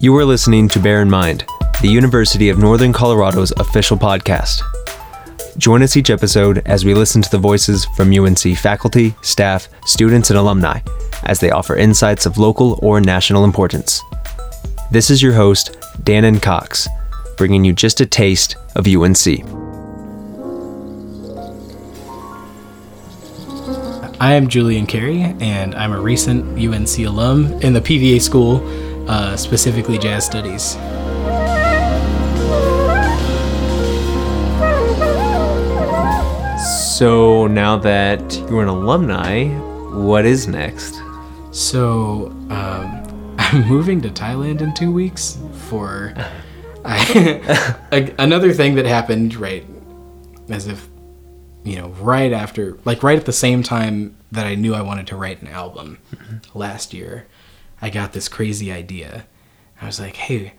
You are listening to Bear in Mind, the University of Northern Colorado's official podcast. Join us each episode as we listen to the voices from UNC faculty, staff, students, and alumni as they offer insights of local or national importance. This is your host, Dannon Cox, bringing you just a taste of UNC. I am Julian Carey, and I'm a recent UNC alum in the PVA school, uh, specifically jazz studies. So now that you're an alumni, what is next? So um, I'm moving to Thailand in two weeks for I, another thing that happened right as if you know right after like right at the same time that I knew I wanted to write an album last year. I got this crazy idea. I was like, hey,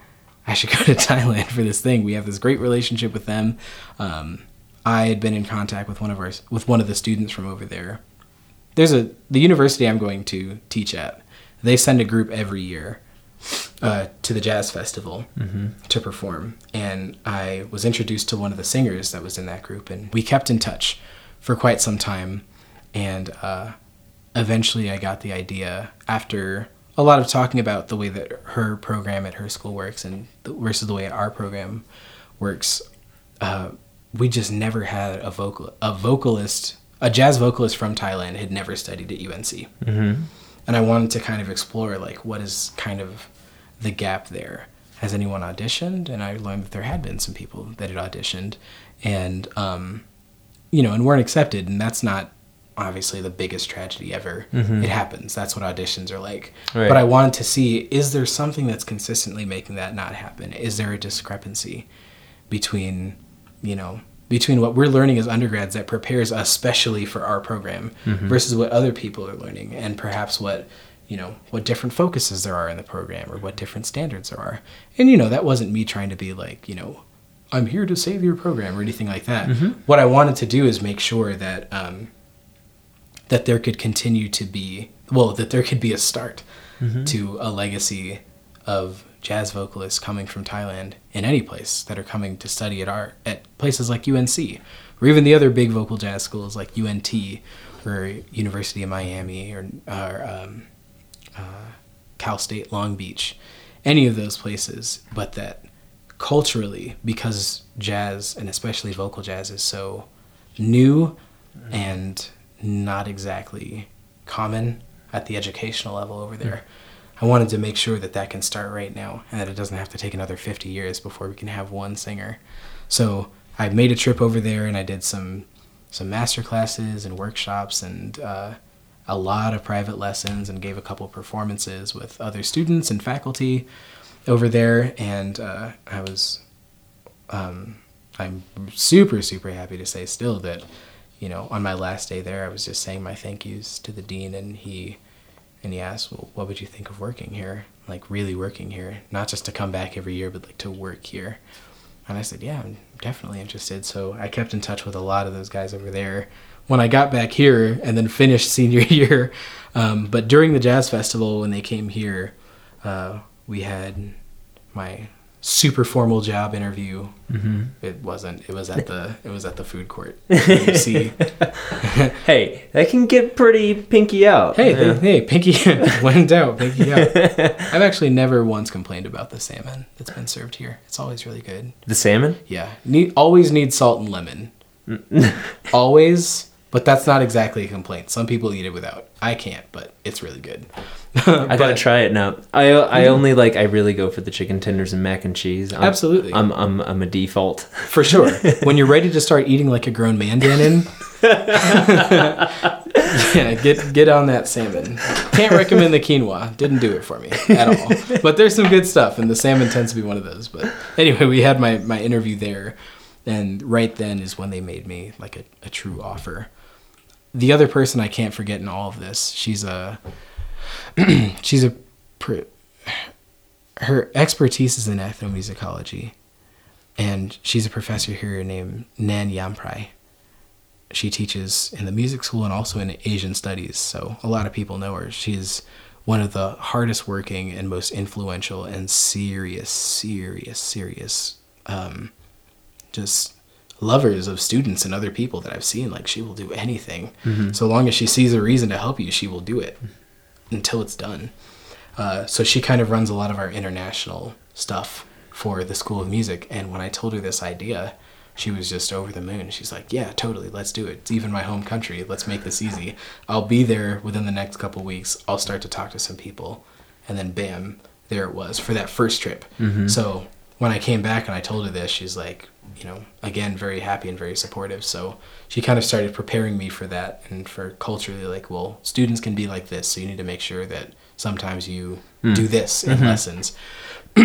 I should go to Thailand for this thing. We have this great relationship with them. Um, I had been in contact with one of our with one of the students from over there. There's a the university I'm going to teach at. They send a group every year uh, to the jazz festival to perform, and I was introduced to one of the singers that was in that group, and we kept in touch for quite some time. And uh, eventually, I got the idea after a lot of talking about the way that her program at her school works and the, versus the way our program works. Uh, we just never had a vocal a vocalist a jazz vocalist from Thailand had never studied at UNC, Mm-hmm. and I wanted to kind of explore like what is kind of the gap there. Has anyone auditioned? And I learned that there had been some people that had auditioned, and um, you know, and weren't accepted, and that's not obviously the biggest tragedy ever. Mm-hmm. It happens. That's what auditions are like. Right. But I wanted to see is there something that's consistently making that not happen? Is there a discrepancy between, you know, between what we're learning as undergrads that prepares us specially for our program mm-hmm. versus what other people are learning and perhaps what you know what different focuses there are in the program or what different standards there are and you know that wasn't me trying to be like you know i'm here to save your program or anything like that mm-hmm. what i wanted to do is make sure that um, that there could continue to be well that there could be a start to a legacy of jazz vocalists coming from Thailand in any place that are coming to study at art at places like UNC or even the other big vocal jazz schools like UNT or University of Miami or, or um, uh, Cal State Long Beach any of those places. But that culturally because jazz and especially vocal jazz is so new and not exactly common at the educational level over there. I wanted to make sure that that can start right now and that it doesn't have to take another 50 years before we can have one singer. So I made a trip over there and I did some some master classes and workshops and uh, a lot of private lessons and gave a couple performances with other students and faculty over there. And uh, I was um, I'm super super happy to say still that you know on my last day there I was just saying my thank yous to the dean and he and he asked well what would you think of working here? Like really working here? Not just to come back every year but like to work here. And I said yeah I'm definitely interested. So I kept in touch with a lot of those guys over there when I got back here and then finished senior year. Um, but during the jazz festival when they came here uh, we had my super formal job interview. Mm-hmm. It wasn't. It was at the it was at the food court. See. Hey, that can get pretty pinky out. hey Yeah. hey pinky when in doubt pinky out. I've actually never once complained about the salmon that's been served here. It's always really good. The salmon? yeah. Need always need salt and lemon. Always but that's not exactly a complaint. Some people eat it without. I can't but it's really good I gotta try it now. I I hmm. only like I really go for the chicken tenders and mac and cheese. I'm, Absolutely. I'm I'm I'm a default. For sure. when you're ready to start eating like a grown man, Dannon, yeah, get get on that salmon. Can't recommend the quinoa. Didn't do it for me at all. But there's some good stuff, and the salmon tends to be one of those. But anyway, we had my my interview there, and right then is when they made me like a, a true offer. The other person I can't forget in all of this, she's a she's a pr- her expertise is in ethnomusicology and she's a professor here named Nan Yamprai. She teaches in the music school and also in Asian studies, so a lot of people know her. She's one of the hardest working and most influential and serious, serious, serious, um, just lovers of students and other people that I've seen. Like she will do anything, so long as she sees a reason to help you, she will do it until it's done. Uh, so she kind of runs a lot of our international stuff for the School of Music. And when I told her this idea, she was just over the moon. She's like, "Yeah, totally. Let's do it. It's even my home country. Let's make this easy. I'll be there within the next couple weeks. I'll start to talk to some people." And then bam, there it was for that first trip. So when I came back and I told her this, she's like, you know, again, very happy and very supportive. So she kind of started preparing me for that and for culturally, like, well, students can be like this. So you need to make sure that sometimes you do this in lessons.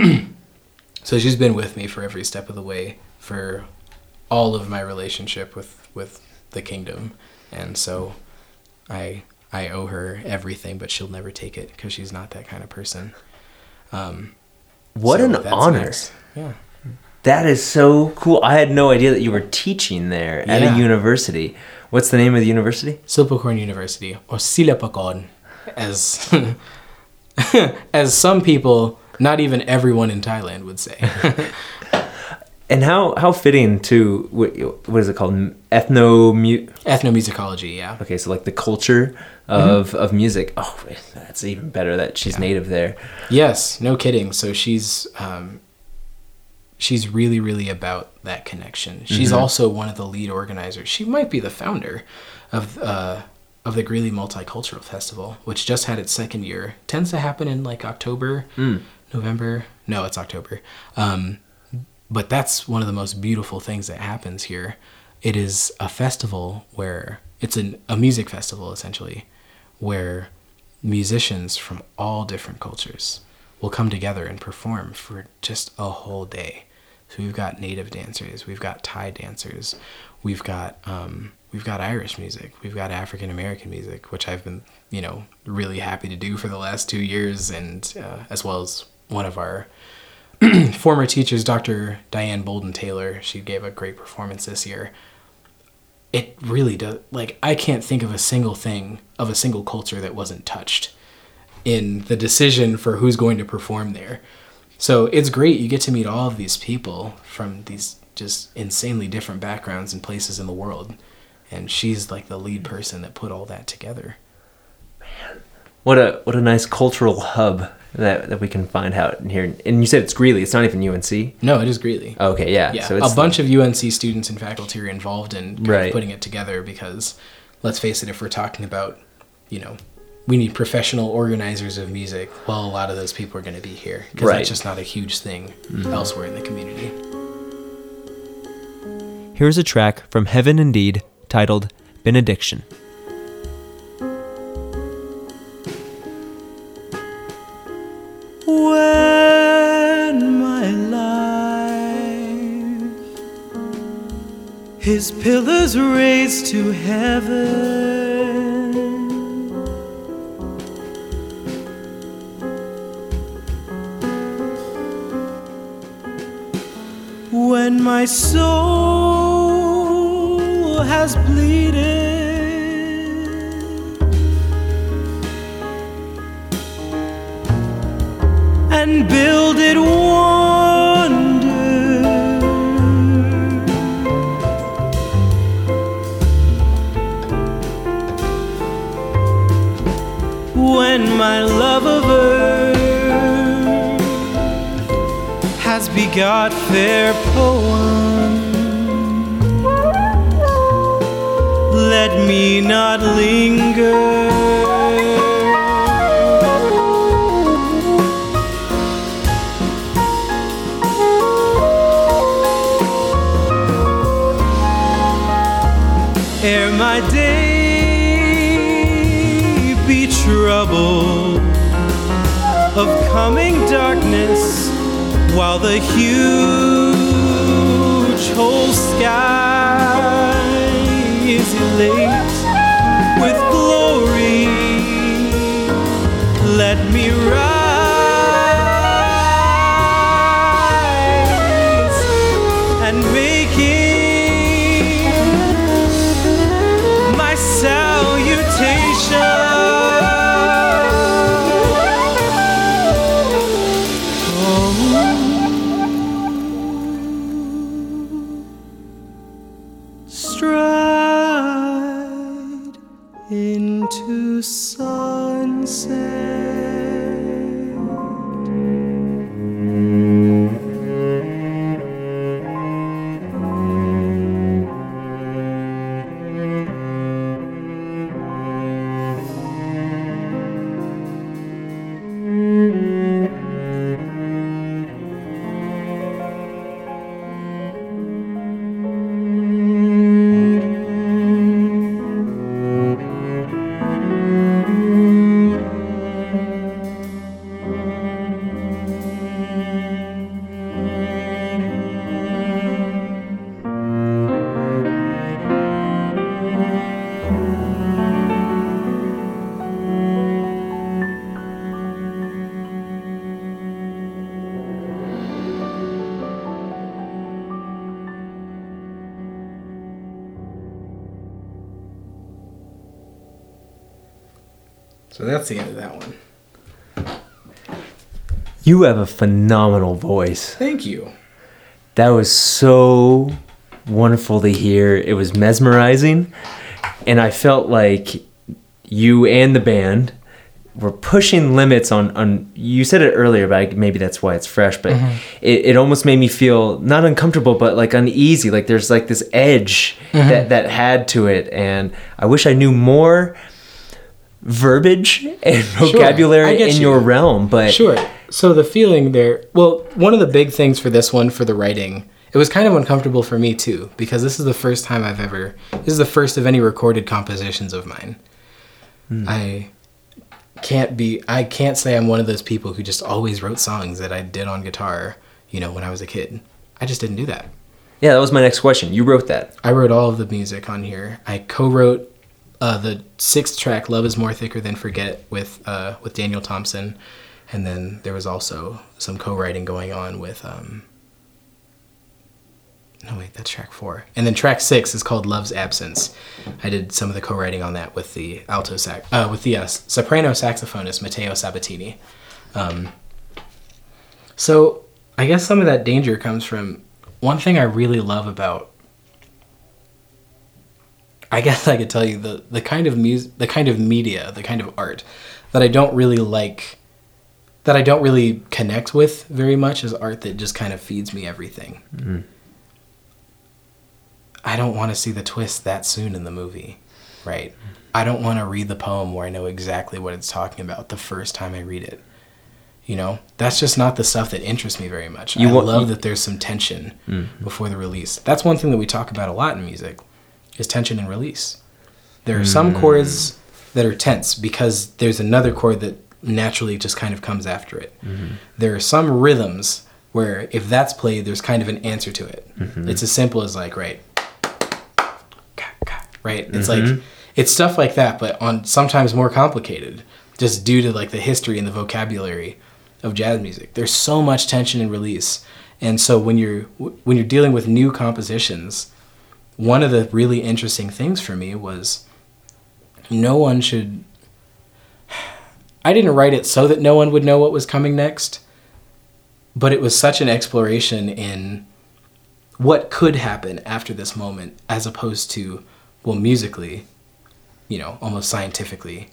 so she's been with me for every step of the way for all of my relationship with with the kingdom and so i i owe her everything but she'll never take it because she's not that kind of person um What so an honor. nice. yeah That is so cool. I had no idea that you were teaching there at Yeah. a university. What's the name of the university? Silpakorn University or Silpakorn as as some people not even everyone in Thailand would say And how how fitting to what, what is it called? Ethno mu- ethnomusicology yeah Okay, so like the culture of of music. Oh, that's even better that she's native there. Yes, no kidding. So she's um, she's really really about that connection. She's also one of the lead organizers. She might be the founder of uh, of the Greeley Multicultural Festival, which just had its second year. Tends to happen in like October, November. No, it's October. Um, but that's one of the most beautiful things that happens here. It is a festival where it's an, a music festival essentially, where musicians from all different cultures will come together and perform for just a whole day. So we've got native dancers, we've got Thai dancers, we've got um, we've got Irish music, we've got African American music, which I've been you know really happy to do for the last two years, and uh, as well as one of our former teachers, Dr. Diane Bolden Taylor. She gave a great performance this year. It really does. Like, I can't think of a single thing of a single culture that wasn't touched in the decision for who's going to perform there. So it's great. You get to meet all of these people from these just insanely different backgrounds and places in the world. And she's like the lead person that put all that together. Man. What a what a nice cultural hub that, that we can find out in here. And you said it's Greeley. It's not even UNC. No, it is Greeley. Okay, yeah. yeah, So it's a bunch of UNC students and faculty are involved in kind of Right. putting it together because, let's face it, if we're talking about, you know, we need professional organizers of music. Well, a lot of those people are going to be here because Right. Mm-hmm. that's just not a huge thing elsewhere in the community. Here's a track from Heaven Indeed titled Benediction. When my life his pillars raised to heaven. When my soul has bleeded and builded wonder. When my love of earth has begot fair poems, let me not linger. My day be troubled. Of coming darkness while the huge whole sky is elate with glory let me rise So that's the end of that one. You have a phenomenal voice. Thank you. That was so wonderful to hear. It was mesmerizing. And I felt like you and the band were pushing limits on, on you said it earlier, but I, maybe that's why it's fresh, but mm-hmm. it, it almost made me feel not uncomfortable, but like uneasy. Like there's like this edge mm-hmm. that, that had to it. And I wish I knew more verbiage and vocabulary get in you. your realm, but Sure. So the feeling there, well, one of the big things for this one for the writing, it was kind of uncomfortable for me too because this is the first time I've ever this is the first of any recorded compositions of mine. Hmm. I can't be I can't say I'm one of those people who just always wrote songs that I did on guitar, you know, when I was a kid. I just didn't do that. yeah, that was my next question. You wrote that. I wrote all of the music on here. I co-wrote uh, the sixth track, "Love Is More Thicker Than Forget," with uh, with Daniel Thompson, and then there was also some co-writing going on with. Um, no wait, that's track four, and then track six is called "Love's Absence." I did some of the co-writing on that with the alto sax, uh, with the uh, soprano saxophonist Matteo Sabatini. Um, so I guess some of that danger comes from one thing I really love about I guess I could tell you the the kind of music, the kind of media, the kind of art that I don't really like, that I don't really connect with very much is art that just kind of feeds me everything. Mm-hmm. I don't want to see the twist that soon in the movie, right? I don't want to read the poem where I know exactly what it's talking about the first time I read it. You know, that's just not the stuff that interests me very much. You I want- love you- that there's some tension mm. before the release. That's one thing that we talk about a lot in music is tension and release. There are some hmm. chords that are tense because there's another chord that naturally just kind of comes after it. Mm-hmm. There are some rhythms where if that's played, there's kind of an answer to it. Mm-hmm. It's as simple as like, right, right? It's like mm-hmm. it's stuff like that, but on sometimes more complicated, just due to like the history and the vocabulary of jazz music. There's so much tension and release, and so when you're when you're dealing with new compositions, one of the really interesting things for me was no one should. I didn't write it so that no one would know what was coming next, but it was such an exploration in what could happen after this moment as opposed to well musically you know almost scientifically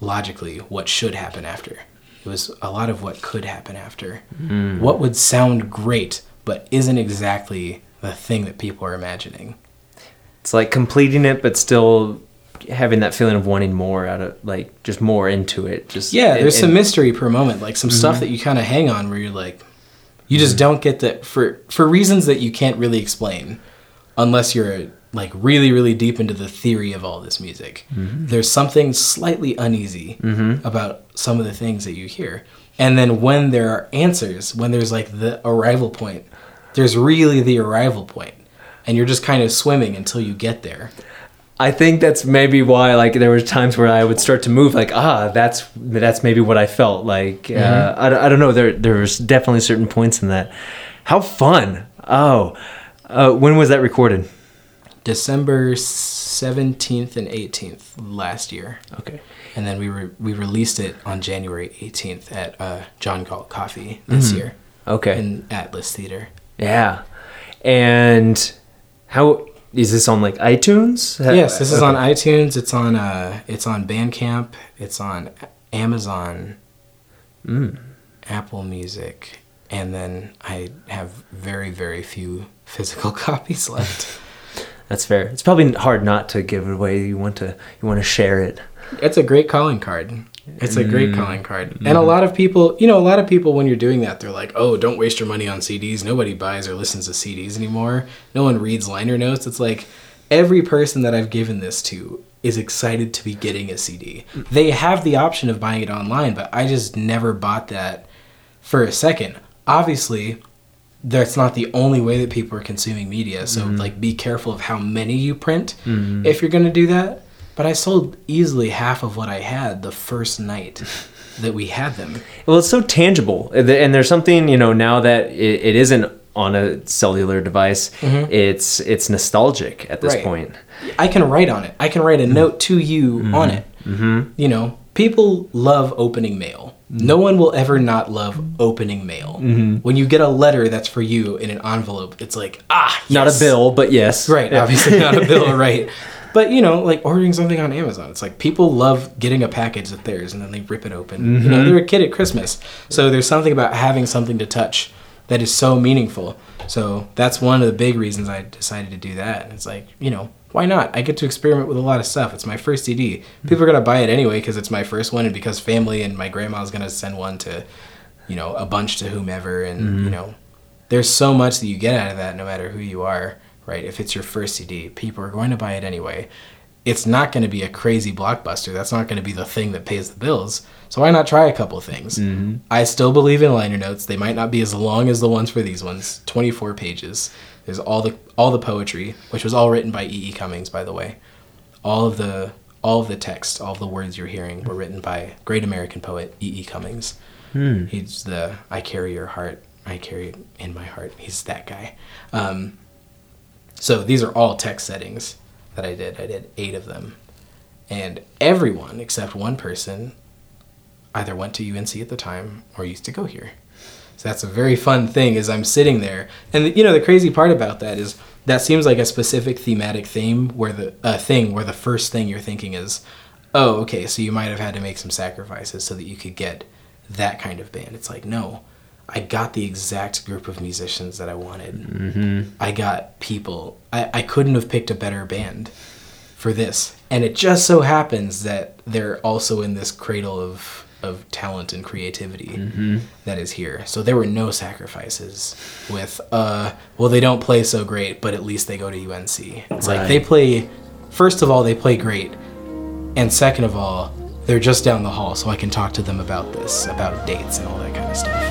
logically what should happen after. It was a lot of what could happen after. Hmm. What would sound great but isn't exactly the thing that people are imagining It's like completing it, but still having that feeling of wanting more out of like just more into it. Just yeah and- there's some and- mystery per moment like some stuff mm-hmm. that you kind of hang on where you're like you just mm-hmm. don't get that for for reasons that you can't really explain unless you're like really really deep into the theory of all this music. Mm-hmm. There's something slightly uneasy about some of the things that you hear. And then when there are answers when there's like the arrival point there's really the arrival point and you're just kind of swimming until you get there I think that's maybe why like there were times where I would start to move like ah that's that's maybe what I felt like uh, I, don't- I don't know there there's definitely certain points in that. How fun! Oh, uh, when was that recorded? december 17th and 18th last year Okay. and then we re- we released it on January 18th at uh, John Galt Coffee this year Okay. in Atlas Theater. Yeah. And how Is this on like iTunes? Yes, this is Okay. on iTunes. It's on uh, it's on Bandcamp. It's on Amazon, Mm. Apple Music, and then I have very very few physical copies left. That's fair. It's probably hard not to give it away. You want to you want to share it. It's a great calling card. It's a Mm. great calling card. Mm-hmm. And a lot of people, you know, a lot of people when you're doing that, they're like, "Oh, don't waste your money on CDs. Nobody buys or listens to CDs anymore. No one reads liner notes." It's like every person that I've given this to is excited to be getting a CD. They have the option of buying it online, but I just never bought that for a second. Obviously, that's not the only way that people are consuming media. So like be careful of how many you print if you're going to do that. But I sold easily half of what I had the first night that we had them. Well, it's so tangible, uh, and there's something you know now that it, isn't on a cellular device. Mm-hmm. It's it's nostalgic at this Right. point. I can write on it. I can write a mm. note to you mm-hmm. on it. Mm-hmm. You know, people love opening mail. No mm. one will ever not love opening mail. Mm-hmm. When you get a letter that's for you in an envelope, it's like, ah, Not a bill, but yes. Right, obviously not a bill, right. But you know, like ordering something on Amazon, it's like people love getting a package that's theirs and then they rip it open. You know, mm-hmm. they're a kid at Christmas. So there's something about having something to touch that is so meaningful. So that's one of the big reasons I decided to do that. And it's like, you know, why not? I get to experiment with a lot of stuff. It's my first CD. People are gonna buy it anyway because it's my first one, and because family and my grandma's gonna send one to, you know, a bunch to whomever, and mm-hmm. you know, there's so much that you get out of that no matter who you are, right? If it's your first CD, people are going to buy it anyway. It's not going to be a crazy blockbuster. That's not going to be the thing that pays the bills. So why not try a couple things? I still believe in liner notes. They might not be as long as the ones for these ones. 24 pages. There's all the all the poetry, which was all written by E. E. Cummings, by the way. All of the all of the text, all of the words you're hearing were written by great American poet E. E. Cummings. He's the I carry your heart. I carry it in my heart. He's that guy. Um, so these are all text settings that I did. I did eight of them, and everyone except one person either went to UNC at the time or used to go here. So that's a very fun thing. Is I'm sitting there, and you know the crazy part about that is that seems like a specific thematic theme where the uh, thing where the first thing you're thinking is, oh, okay, so you might have had to make some sacrifices so that you could get that kind of band. It's like no, I got the exact group of musicians that I wanted. Mm-hmm. I got people. I, I couldn't have picked a better band for this. And it just so happens that they're also in this cradle of of talent and creativity that is here. So there were no sacrifices with uh well they don't play so great, but at least they go to UNC. It's like they play first of all they play great and second of all they're just down the hall so I can talk to them about this, about dates and all that kind of stuff.